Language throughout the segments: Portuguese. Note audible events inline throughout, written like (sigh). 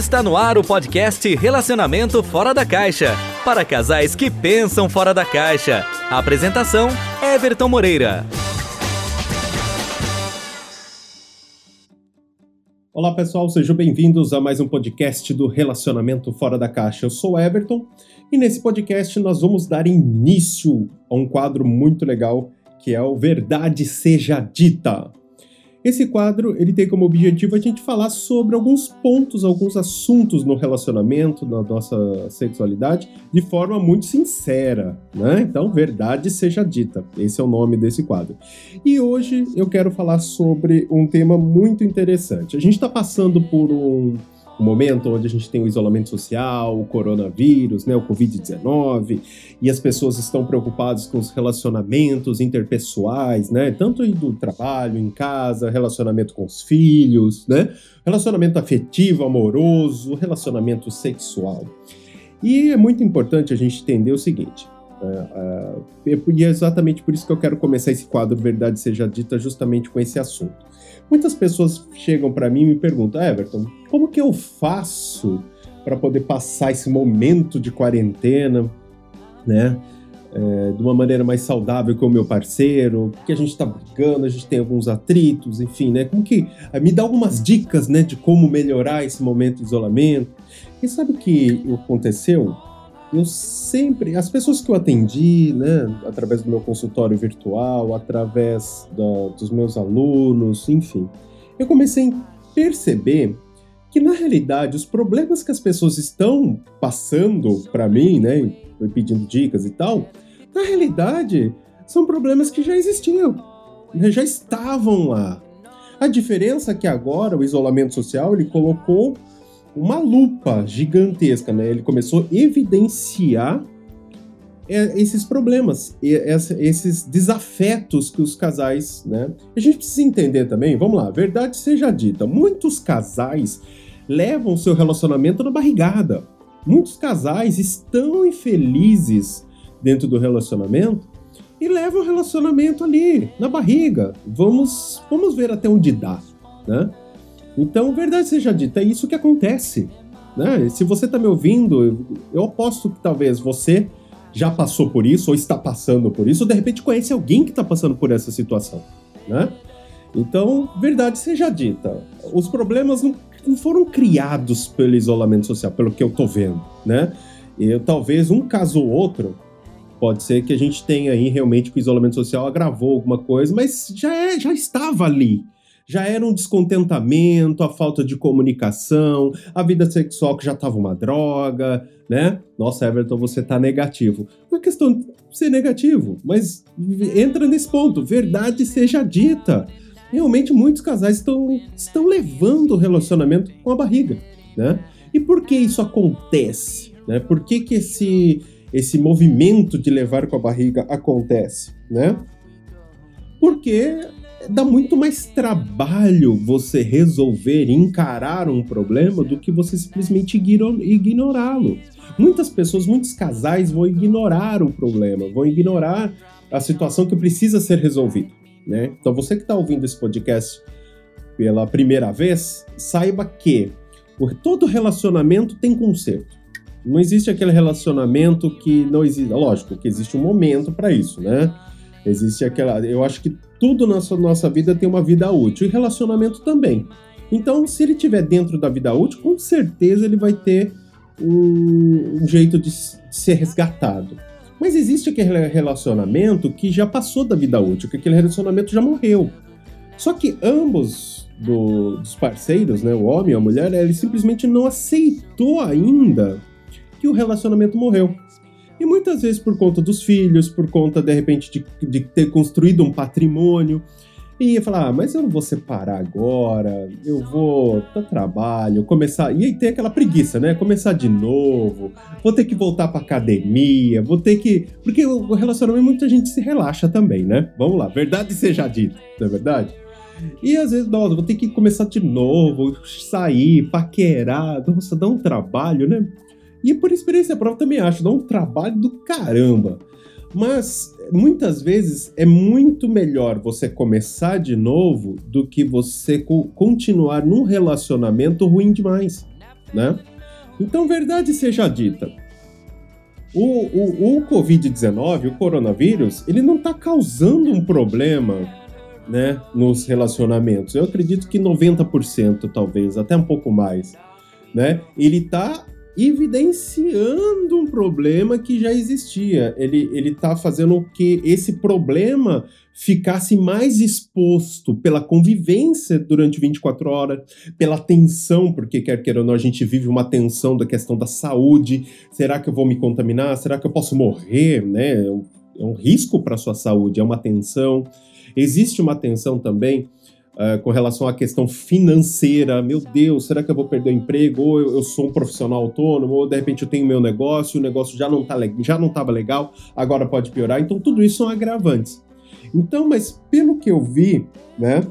Está no ar o podcast Relacionamento Fora da Caixa para casais que pensam fora da caixa. apresentação: Everton Moreira. Olá pessoal, sejam bem-vindos a mais um podcast do Relacionamento Fora da Caixa. Eu sou Everton e nesse podcast nós vamos dar início a um quadro muito legal que é o Verdade Seja Dita. Esse quadro ele tem como objetivo a gente falar sobre alguns pontos, alguns assuntos no relacionamento, na nossa sexualidade, de forma muito sincera, né? Então, verdade seja dita. Esse é o nome desse quadro. E hoje eu quero falar sobre um tema muito interessante. A gente está passando por um um momento onde a gente tem o isolamento social, o coronavírus, né, o Covid-19, e as pessoas estão preocupadas com os relacionamentos interpessoais, né, tanto do trabalho, em casa, relacionamento com os filhos, né, relacionamento afetivo, amoroso, relacionamento sexual. E é muito importante a gente entender o seguinte, Uh, uh, e é exatamente por isso que eu quero começar esse quadro Verdade Seja Dita justamente com esse assunto. Muitas pessoas chegam para mim e me perguntam, Everton, como que eu faço para poder passar esse momento de quarentena, né? É, de uma maneira mais saudável com o meu parceiro, porque a gente está brigando, a gente tem alguns atritos, enfim, né? Como que é, me dá algumas dicas, né, de como melhorar esse momento de isolamento? E sabe o que aconteceu? Eu sempre, as pessoas que eu atendi, né, através do meu consultório virtual, através dos meus alunos, enfim, eu comecei a perceber que na realidade os problemas que as pessoas estão passando para mim, né, pedindo dicas e tal, na realidade são problemas que já existiam, né, já estavam lá. A diferença é que agora o isolamento social ele colocou uma lupa gigantesca, né? Ele começou a evidenciar é, esses problemas, esses desafetos que os casais, né? A gente precisa entender também, vamos lá, verdade seja dita, muitos casais levam seu relacionamento na barrigada. Muitos casais estão infelizes dentro do relacionamento e levam o relacionamento ali na barriga. Vamos, vamos ver até onde dá, né? Então, verdade seja dita, é isso que acontece. Né? Se você está me ouvindo, eu aposto que talvez você já passou por isso ou está passando por isso, ou de repente conhece alguém que está passando por essa situação. Né? Então, verdade seja dita, os problemas não, não foram criados pelo isolamento social, pelo que eu estou vendo. Né? E talvez um caso ou outro pode ser que a gente tenha aí realmente que o isolamento social agravou alguma coisa, mas já, é, já estava ali já era um descontentamento, a falta de comunicação, a vida sexual que já estava uma droga, né? Nossa, Everton, você tá negativo. Não é questão de ser negativo, mas entra nesse ponto, verdade seja dita. Realmente muitos casais estão, estão levando o relacionamento com a barriga, né? E por que isso acontece? Né? Por que, que esse, esse movimento de levar com a barriga acontece, né? Porque dá muito mais trabalho você resolver, encarar um problema do que você simplesmente ignorá-lo. Muitas pessoas, muitos casais vão ignorar o problema, vão ignorar a situação que precisa ser resolvida. Né? Então, você que está ouvindo esse podcast pela primeira vez, saiba que todo relacionamento tem conserto. Não existe aquele relacionamento que não existe. Lógico que existe um momento para isso, né? Existe aquela. Eu acho que tudo na nossa, vida tem uma vida útil e relacionamento também. Então, se ele tiver dentro da vida útil, com certeza ele vai ter um, um jeito de, de ser resgatado. Mas existe aquele relacionamento que já passou da vida útil, que aquele relacionamento já morreu. Só que ambos do, dos parceiros, né, o homem e a mulher, ele simplesmente não aceitou ainda que o relacionamento morreu. E muitas vezes por conta dos filhos, por conta, de repente, de, de ter construído um patrimônio. E ia falar, ah, mas eu não vou separar agora, eu vou dar trabalho, começar. E aí tem aquela preguiça, né? Começar de novo, vou ter que voltar pra academia, vou ter que. Porque o relacionamento muita gente se relaxa também, né? Vamos lá, verdade seja dita, não é verdade? E às vezes, nossa, vou ter que começar de novo, sair, paquerar, nossa, dá um trabalho, né? E por experiência própria também acho, dá um trabalho do caramba. Mas muitas vezes é muito melhor você começar de novo do que você co continuar num relacionamento ruim demais. né? Então, verdade seja dita, o, o, o Covid-19, o coronavírus, ele não está causando um problema né, nos relacionamentos. Eu acredito que 90%, talvez, até um pouco mais. Né? Ele está evidenciando um problema que já existia. Ele está fazendo que esse problema ficasse mais exposto pela convivência durante 24 horas, pela tensão, porque quer queira ou não, a gente vive uma tensão da questão da saúde. Será que eu vou me contaminar? Será que eu posso morrer? Né? É um, é risco para a sua saúde, é uma tensão. Existe uma tensão também Uh, com relação à questão financeira. Meu Deus, será que eu vou perder o emprego? Ou eu, eu, sou um profissional autônomo? Ou de repente eu tenho meu negócio, o negócio já não tá já não estava legal, agora pode piorar. Então tudo isso são agravantes. Então, mas pelo que eu vi, né,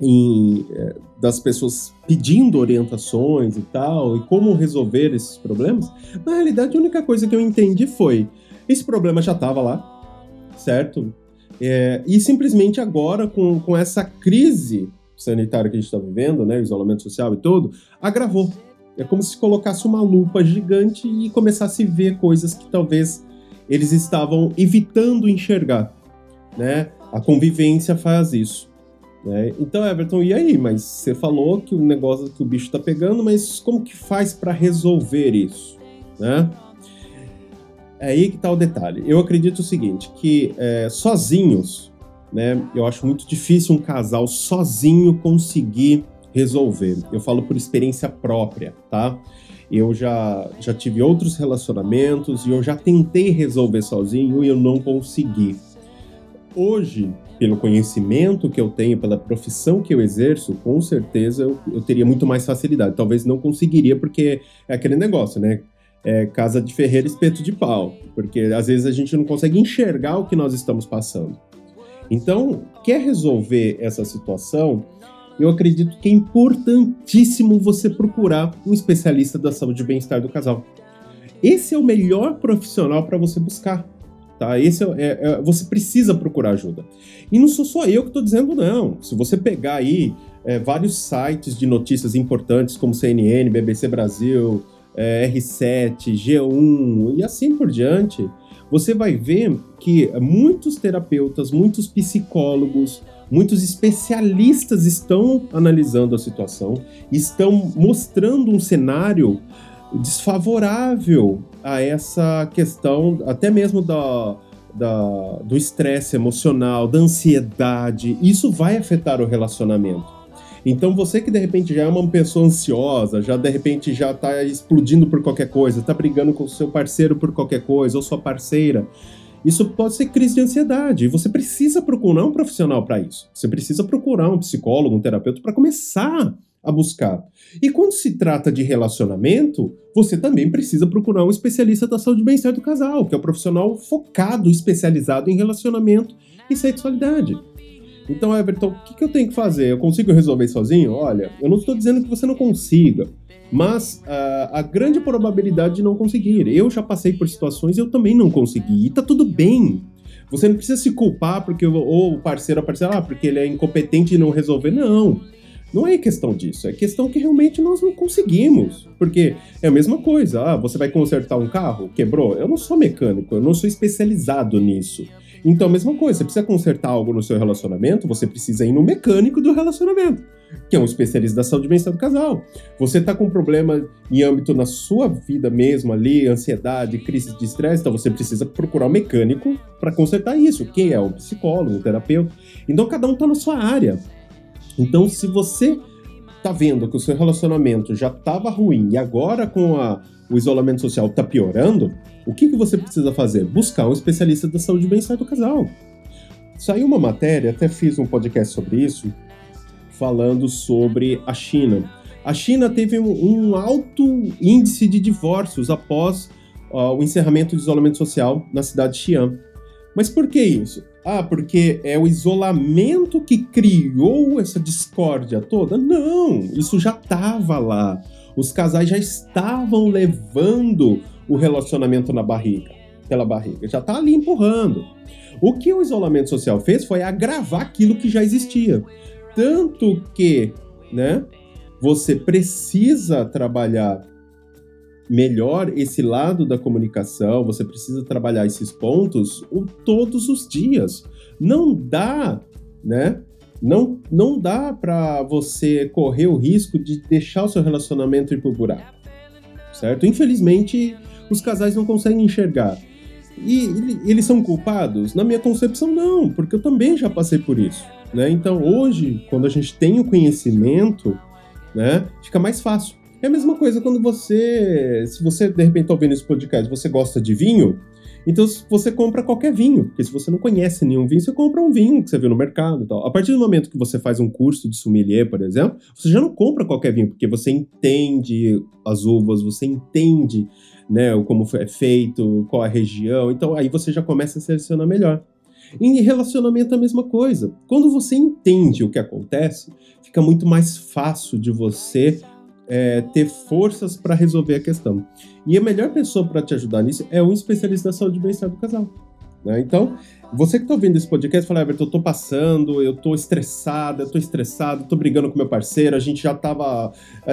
em, é, das pessoas pedindo orientações e tal, e como resolver esses problemas, na realidade a única coisa que eu entendi foi: esse problema já estava lá, certo? É, e simplesmente agora, com, com essa crise sanitária que a gente está vivendo, né, isolamento social e tudo, agravou. É como se colocasse uma lupa gigante e começasse a ver coisas que talvez eles estavam evitando enxergar, né? A convivência faz isso. Né? Então, Everton, e aí? Mas você falou que o negócio que o bicho está pegando, mas como que faz para resolver isso, né? É aí que está o detalhe. Eu acredito o seguinte, que é, sozinhos, né, eu acho muito difícil um casal sozinho conseguir resolver. Eu falo por experiência própria, tá? Eu já, já tive outros relacionamentos e eu já tentei resolver sozinho e eu não consegui. Hoje, pelo conhecimento que eu tenho, pela profissão que eu exerço, com certeza eu, eu teria muito mais facilidade. Talvez não conseguiria, porque é aquele negócio, né? É, casa de ferreiro espeto de pau, porque às vezes a gente não consegue enxergar o que nós estamos passando. Então, quer resolver essa situação? Eu acredito que é importantíssimo você procurar um especialista da saúde e bem-estar do casal. Esse é o melhor profissional para você buscar. Tá? Esse é, é, é, você precisa procurar ajuda. E não sou só eu que estou dizendo, não. Se você pegar aí é, vários sites de notícias importantes, como CNN, BBC Brasil, é, R7, G1 e assim por diante, você vai ver que muitos terapeutas, muitos psicólogos, muitos especialistas estão analisando a situação, estão mostrando um cenário desfavorável a essa questão, até mesmo da, da do estresse emocional, da ansiedade. Isso vai afetar o relacionamento. Então você que de repente já é uma pessoa ansiosa, já de repente já tá explodindo por qualquer coisa, tá brigando com o seu parceiro por qualquer coisa, ou sua parceira, isso pode ser crise de ansiedade. Você precisa procurar um profissional para isso. Você precisa procurar um psicólogo, um terapeuta para começar a buscar. E quando se trata de relacionamento, você também precisa procurar um especialista da saúde e bem-estar do casal, que é um profissional focado, especializado em relacionamento e sexualidade. Então, Everton, o que, que eu tenho que fazer? Eu consigo resolver sozinho? Olha, eu não estou dizendo que você não consiga, mas uh, a grande probabilidade de não conseguir. Eu já passei por situações e eu também não consegui. E tá tudo bem. Você não precisa se culpar porque ou o parceiro ou parceira, ah, porque ele é incompetente e não resolver. Não. Não é questão disso, é questão que realmente nós não conseguimos. Porque é a mesma coisa. Ah, você vai consertar um carro? Quebrou? Eu não sou mecânico, eu não sou especializado nisso. Então, mesma coisa, você precisa consertar algo no seu relacionamento, você precisa ir no mecânico do relacionamento, que é um especialista da saúde e do casal. Você tá com um problema em âmbito na sua vida mesmo ali, ansiedade, crise de estresse, então você precisa procurar um mecânico para consertar isso, que é um psicólogo, um terapeuta. Então, cada um tá na sua área. Então, se você tá vendo que o seu relacionamento já estava ruim e agora com a, o isolamento social está piorando, o que, que você precisa fazer? Buscar um especialista da saúde e bem-estar do casal. Saiu uma matéria, até fiz um podcast sobre isso, falando sobre a China. A China teve um, um alto índice de divórcios após uh, o encerramento do isolamento social na cidade de Xi'an. Mas por que isso? Ah, porque é o isolamento que criou essa discórdia toda? Não, isso já estava lá. Os casais já estavam levando o relacionamento na barriga, pela barriga, já está ali empurrando. O que o isolamento social fez foi agravar aquilo que já existia. Tanto que, né, você precisa trabalhar melhor esse lado da comunicação, você precisa trabalhar esses pontos todos os dias. Não dá, né? Não, não dá para você correr o risco de deixar o seu relacionamento ir pro buraco, certo? Infelizmente, os casais não conseguem enxergar. E eles são culpados? Na minha concepção, não, porque eu também já passei por isso. Né? Então, hoje, quando a gente tem o conhecimento, né, fica mais fácil. É a mesma coisa quando você, se você de repente está ouvindo esse podcast, você gosta de vinho, então você compra qualquer vinho, porque se você não conhece nenhum vinho, você compra um vinho que você viu no mercado e tal. A partir do momento que você faz um curso de sommelier, por exemplo, você já não compra qualquer vinho, porque você entende as uvas, você entende né, como é feito, qual a região, então aí você já começa a selecionar melhor. Em relacionamento a mesma coisa. Quando você entende o que acontece, fica muito mais fácil de você é, ter forças para resolver a questão. E a melhor pessoa para te ajudar nisso é um especialista da saúde e bem-estar do casal. Né? Então, você que está ouvindo esse podcast, fala, Everton, eu tô passando, eu tô estressada, eu tô estressado, tô brigando com meu parceiro, a gente já tava.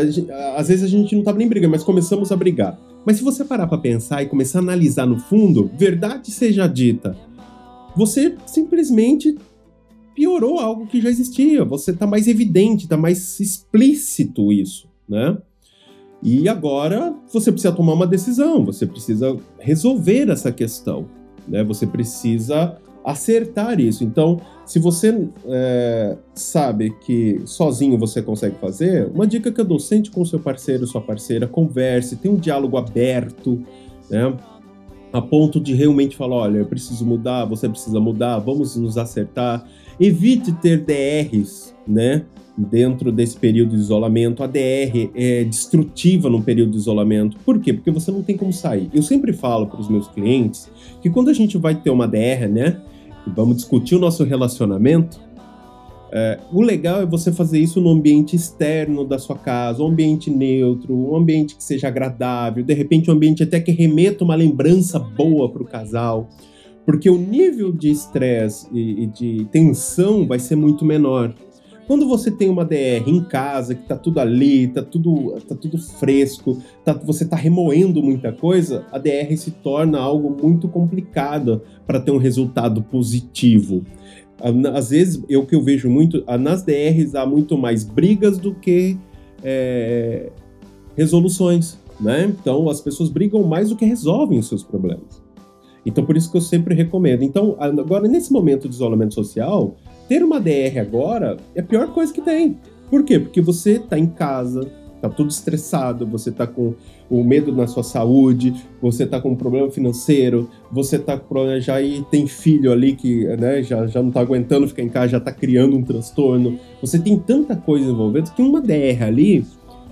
Gente, às vezes a gente não tava nem brigando, mas começamos a brigar. Mas se você parar para pensar e começar a analisar no fundo, verdade seja dita, você simplesmente piorou algo que já existia. Você tá mais evidente, tá mais explícito isso né? E agora você precisa tomar uma decisão, você precisa resolver essa questão, né? Você precisa acertar isso. Então, se você é, sabe que sozinho você consegue fazer, uma dica que eu dou: sente com seu parceiro, sua parceira, converse, tenha um diálogo aberto, né? A ponto de realmente falar: olha, eu preciso mudar, você precisa mudar, vamos nos acertar. Evite ter DRs, né? Dentro desse período de isolamento. A DR é destrutiva no período de isolamento. Por quê? Porque você não tem como sair. Eu sempre falo para os meus clientes que quando a gente vai ter uma DR, né, vamos discutir o nosso relacionamento, é, o legal é você fazer isso no ambiente externo da sua casa, um ambiente neutro, um ambiente que seja agradável, de repente um ambiente até que remeta uma lembrança boa para o casal, porque o nível de estresse e, e de tensão vai ser muito menor. Quando você tem uma DR em casa, que tá tudo ali, tá tudo, tá tudo fresco, tá, você tá remoendo muita coisa, a DR se torna algo muito complicado para ter um resultado positivo. Às vezes, o que eu vejo muito, nas DRs há muito mais brigas do que é, resoluções, né? Então, as pessoas brigam mais do que resolvem os seus problemas. Então, por isso que eu sempre recomendo. Então, agora, nesse momento de isolamento social, ter uma DR agora é a pior coisa que tem. Por quê? Porque você tá em casa, tá tudo estressado, você tá com o medo na sua saúde, você tá com um problema financeiro, você tá com problema já e tem filho ali que né, já, já não tá aguentando ficar em casa, já tá criando um transtorno. Você tem tanta coisa envolvida que uma DR ali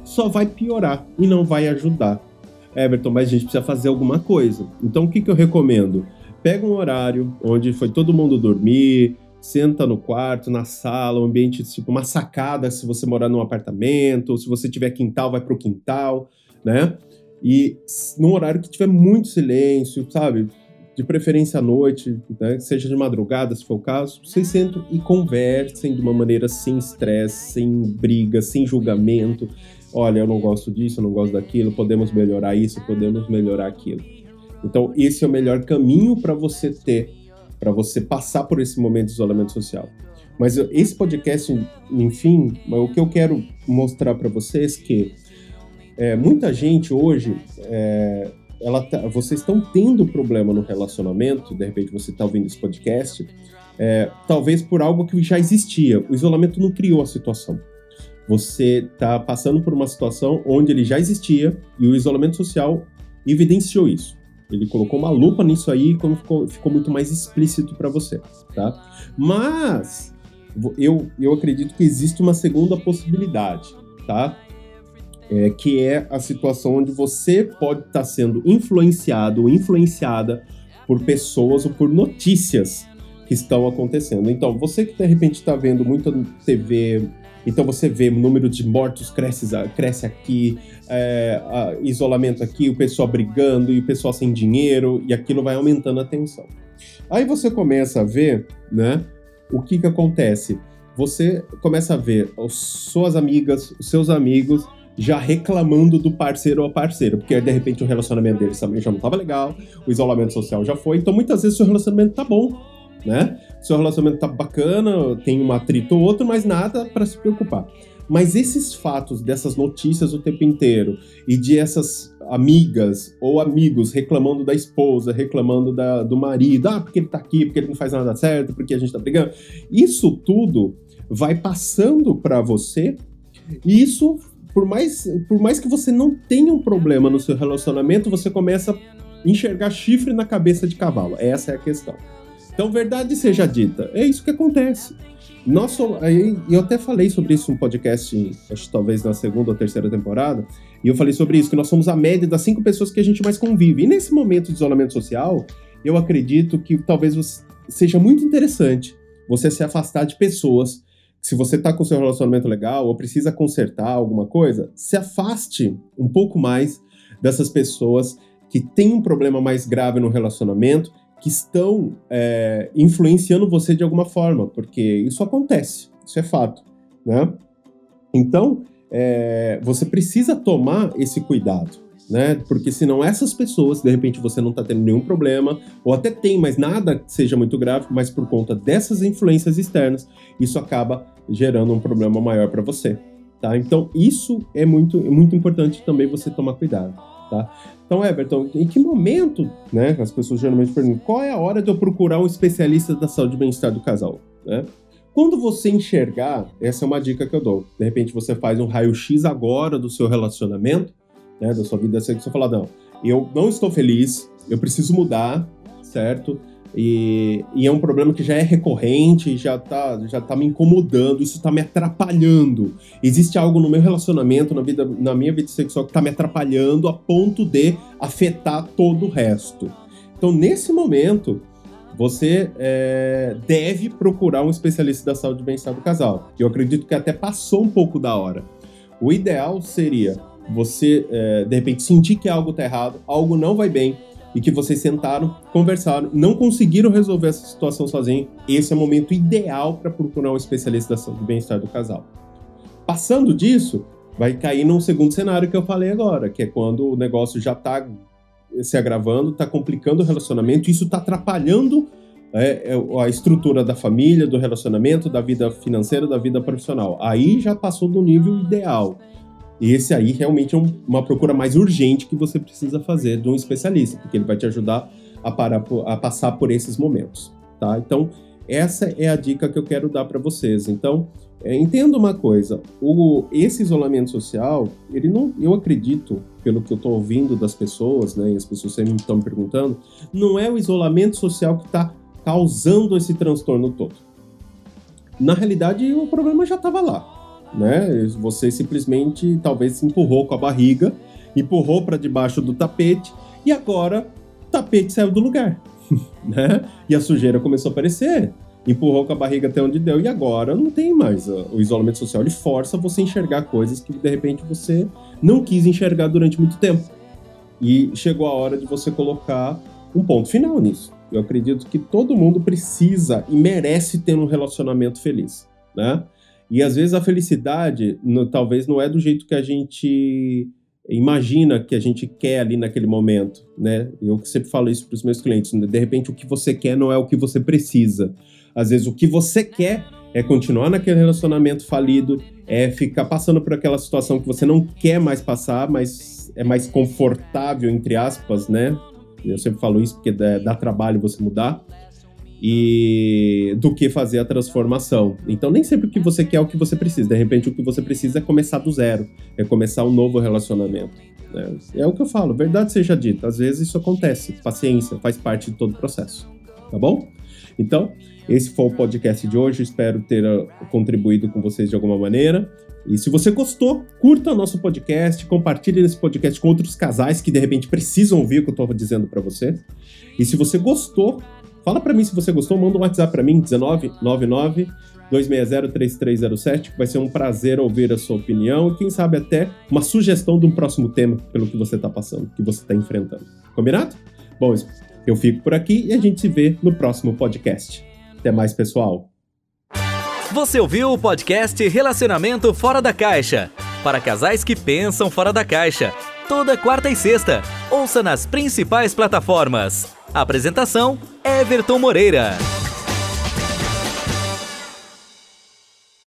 só vai piorar e não vai ajudar. Everton, mas a gente precisa fazer alguma coisa. Então o que, que eu recomendo? Pega um horário onde foi todo mundo dormir, senta no quarto, na sala, um ambiente tipo uma sacada se você morar num apartamento, ou se você tiver quintal, vai pro quintal, né? E num horário que tiver muito silêncio, sabe? De preferência à noite, né? seja de madrugada, se for o caso, vocês sentam e conversem de uma maneira sem estresse, sem briga, sem julgamento. Olha, eu não gosto disso, eu não gosto daquilo, podemos melhorar isso, podemos melhorar aquilo. Então, esse é o melhor caminho para você ter para você passar por esse momento de isolamento social. Mas esse podcast, enfim, o que eu quero mostrar para vocês é que é, muita gente hoje, é, ela tá, vocês estão tendo problema no relacionamento, de repente você está ouvindo esse podcast, é, talvez por algo que já existia. O isolamento não criou a situação. Você está passando por uma situação onde ele já existia e o isolamento social evidenciou isso. Ele colocou uma lupa nisso aí como ficou, ficou muito mais explícito para você, tá? Mas eu, eu acredito que existe uma segunda possibilidade, tá? É, que é a situação onde você pode estar tá sendo influenciado ou influenciada por pessoas ou por notícias que estão acontecendo. Então, você que de repente está vendo muita TV, então você vê o número de mortos cresce, cresce aqui, é, isolamento aqui, o pessoal brigando e o pessoal sem dinheiro, e aquilo vai aumentando a tensão. Aí você começa a ver, né, o que que acontece. você começa a ver as suas amigas, os seus amigos já reclamando do parceiro ou parceira, porque de repente o relacionamento deles também já não estava legal, o isolamento social já foi, então muitas vezes o relacionamento tá bom, né? Seu relacionamento tá bacana, tem um atrito ou outro, mas nada para se preocupar. Mas esses fatos dessas notícias o tempo inteiro e de essas amigas ou amigos reclamando da esposa, reclamando da, do marido, ah, porque ele tá aqui, porque ele não faz nada certo, porque a gente tá brigando. Isso tudo vai passando para você e isso por mais, por mais que você não tenha um problema no seu relacionamento, você começa a enxergar chifre na cabeça de cavalo. Essa é a questão. Então, verdade seja dita, é isso que acontece. Nós eu até falei sobre isso um podcast, acho talvez na segunda ou terceira temporada, e eu falei sobre isso, que nós somos a média das cinco pessoas que a gente mais convive. E nesse momento de isolamento social, eu acredito que talvez seja muito interessante você se afastar de pessoas se você está com seu relacionamento legal ou precisa consertar alguma coisa, se afaste um pouco mais dessas pessoas que têm um problema mais grave no relacionamento, que estão é, influenciando você de alguma forma, porque isso acontece, isso é fato, né? Então, é, você precisa tomar esse cuidado né? Porque senão essas pessoas, de repente você não está tendo nenhum problema, ou até tem, mas nada que seja muito grave, mas por conta dessas influências externas, isso acaba gerando um problema maior para você, tá? Então isso é muito, é muito importante também você tomar cuidado, tá? Então, Everton, em que momento, né? As pessoas geralmente perguntam, qual é a hora de eu procurar um especialista da saúde e bem-estar do casal, né? Quando você enxergar, essa é uma dica que eu dou. De repente você faz um raio-x agora do seu relacionamento, né, da sua vida sexual, falar, não, eu não estou feliz, eu preciso mudar, certo? E, e, é um problema que já é recorrente, já tá, já tá me incomodando, isso tá me atrapalhando. Existe algo no meu relacionamento, na, vida, na minha vida sexual, que tá me atrapalhando a ponto de afetar todo o resto. Então, nesse momento, você é, deve procurar um especialista da saúde e bem-estar do casal. Eu acredito que até passou um pouco da hora. O ideal seria você, é, de repente, sentir que algo está errado, algo não vai bem, e que vocês sentaram, conversaram, não conseguiram resolver essa situação sozinho, esse é o momento ideal para procurar um especialista e bem-estar do casal. Passando disso, vai cair num segundo cenário que eu falei agora, que é quando o negócio já está se agravando, está complicando o relacionamento, isso está atrapalhando é, é, a estrutura da família, do relacionamento, da vida financeira, da vida profissional. Aí já passou do nível ideal. Esse aí realmente é um, uma procura mais urgente que você precisa fazer de um especialista, porque ele vai te ajudar a, parar, a passar por esses momentos, tá? Então, essa é a dica que eu quero dar para vocês. Então, é, entenda uma coisa, o, esse isolamento social, ele não, eu acredito, pelo que eu estou ouvindo das pessoas, né, e as pessoas sempre estão me perguntando, não é o isolamento social que está causando esse transtorno todo. Na realidade, o problema já estava lá né? Você simplesmente talvez se empurrou com a barriga, empurrou para debaixo do tapete e agora o tapete saiu do lugar, (laughs) né? E a sujeira começou a aparecer. Empurrou com a barriga até onde deu e agora não tem mais. O isolamento social ele força você a enxergar coisas que de repente você não quis enxergar durante muito tempo. E chegou a hora de você colocar um ponto final nisso. Eu acredito que todo mundo precisa e merece ter um relacionamento feliz, né? E às vezes a felicidade no, talvez não é do jeito que a gente imagina que a gente quer ali naquele momento, né? Eu sempre falo isso para os meus clientes. Né? De repente o que você quer não é o que você precisa. Às vezes o que você quer é continuar naquele relacionamento falido, é ficar passando por aquela situação que você não quer mais passar, mas é mais confortável entre aspas, né? Eu sempre falo isso porque dá, dá trabalho você mudar e do que fazer a transformação. Então, nem sempre o que você quer é o que você precisa. De repente, o que você precisa é começar do zero, é começar um novo relacionamento. Né? É o que eu falo, verdade seja dita. Às vezes isso acontece, paciência, faz parte de todo o processo. Tá bom? Então, esse foi o podcast de hoje. Espero ter uh, contribuído com vocês de alguma maneira. E se você gostou, curta nosso podcast, compartilhe esse podcast com outros casais que de repente precisam ouvir o que eu estou dizendo para você. E se você gostou, Fala para mim se você gostou, manda um WhatsApp para mim, 1999 260 3307, que vai ser um prazer ouvir a sua opinião e quem sabe até uma sugestão de um próximo tema pelo que você está passando, que você está enfrentando. Combinado? Bom, eu fico por aqui e a gente se vê no próximo podcast. Até mais, pessoal. Você ouviu o podcast Relacionamento Fora da Caixa para casais que pensam fora da caixa. Toda quarta e sexta. Ouça nas principais plataformas. Apresentação: Everton Moreira.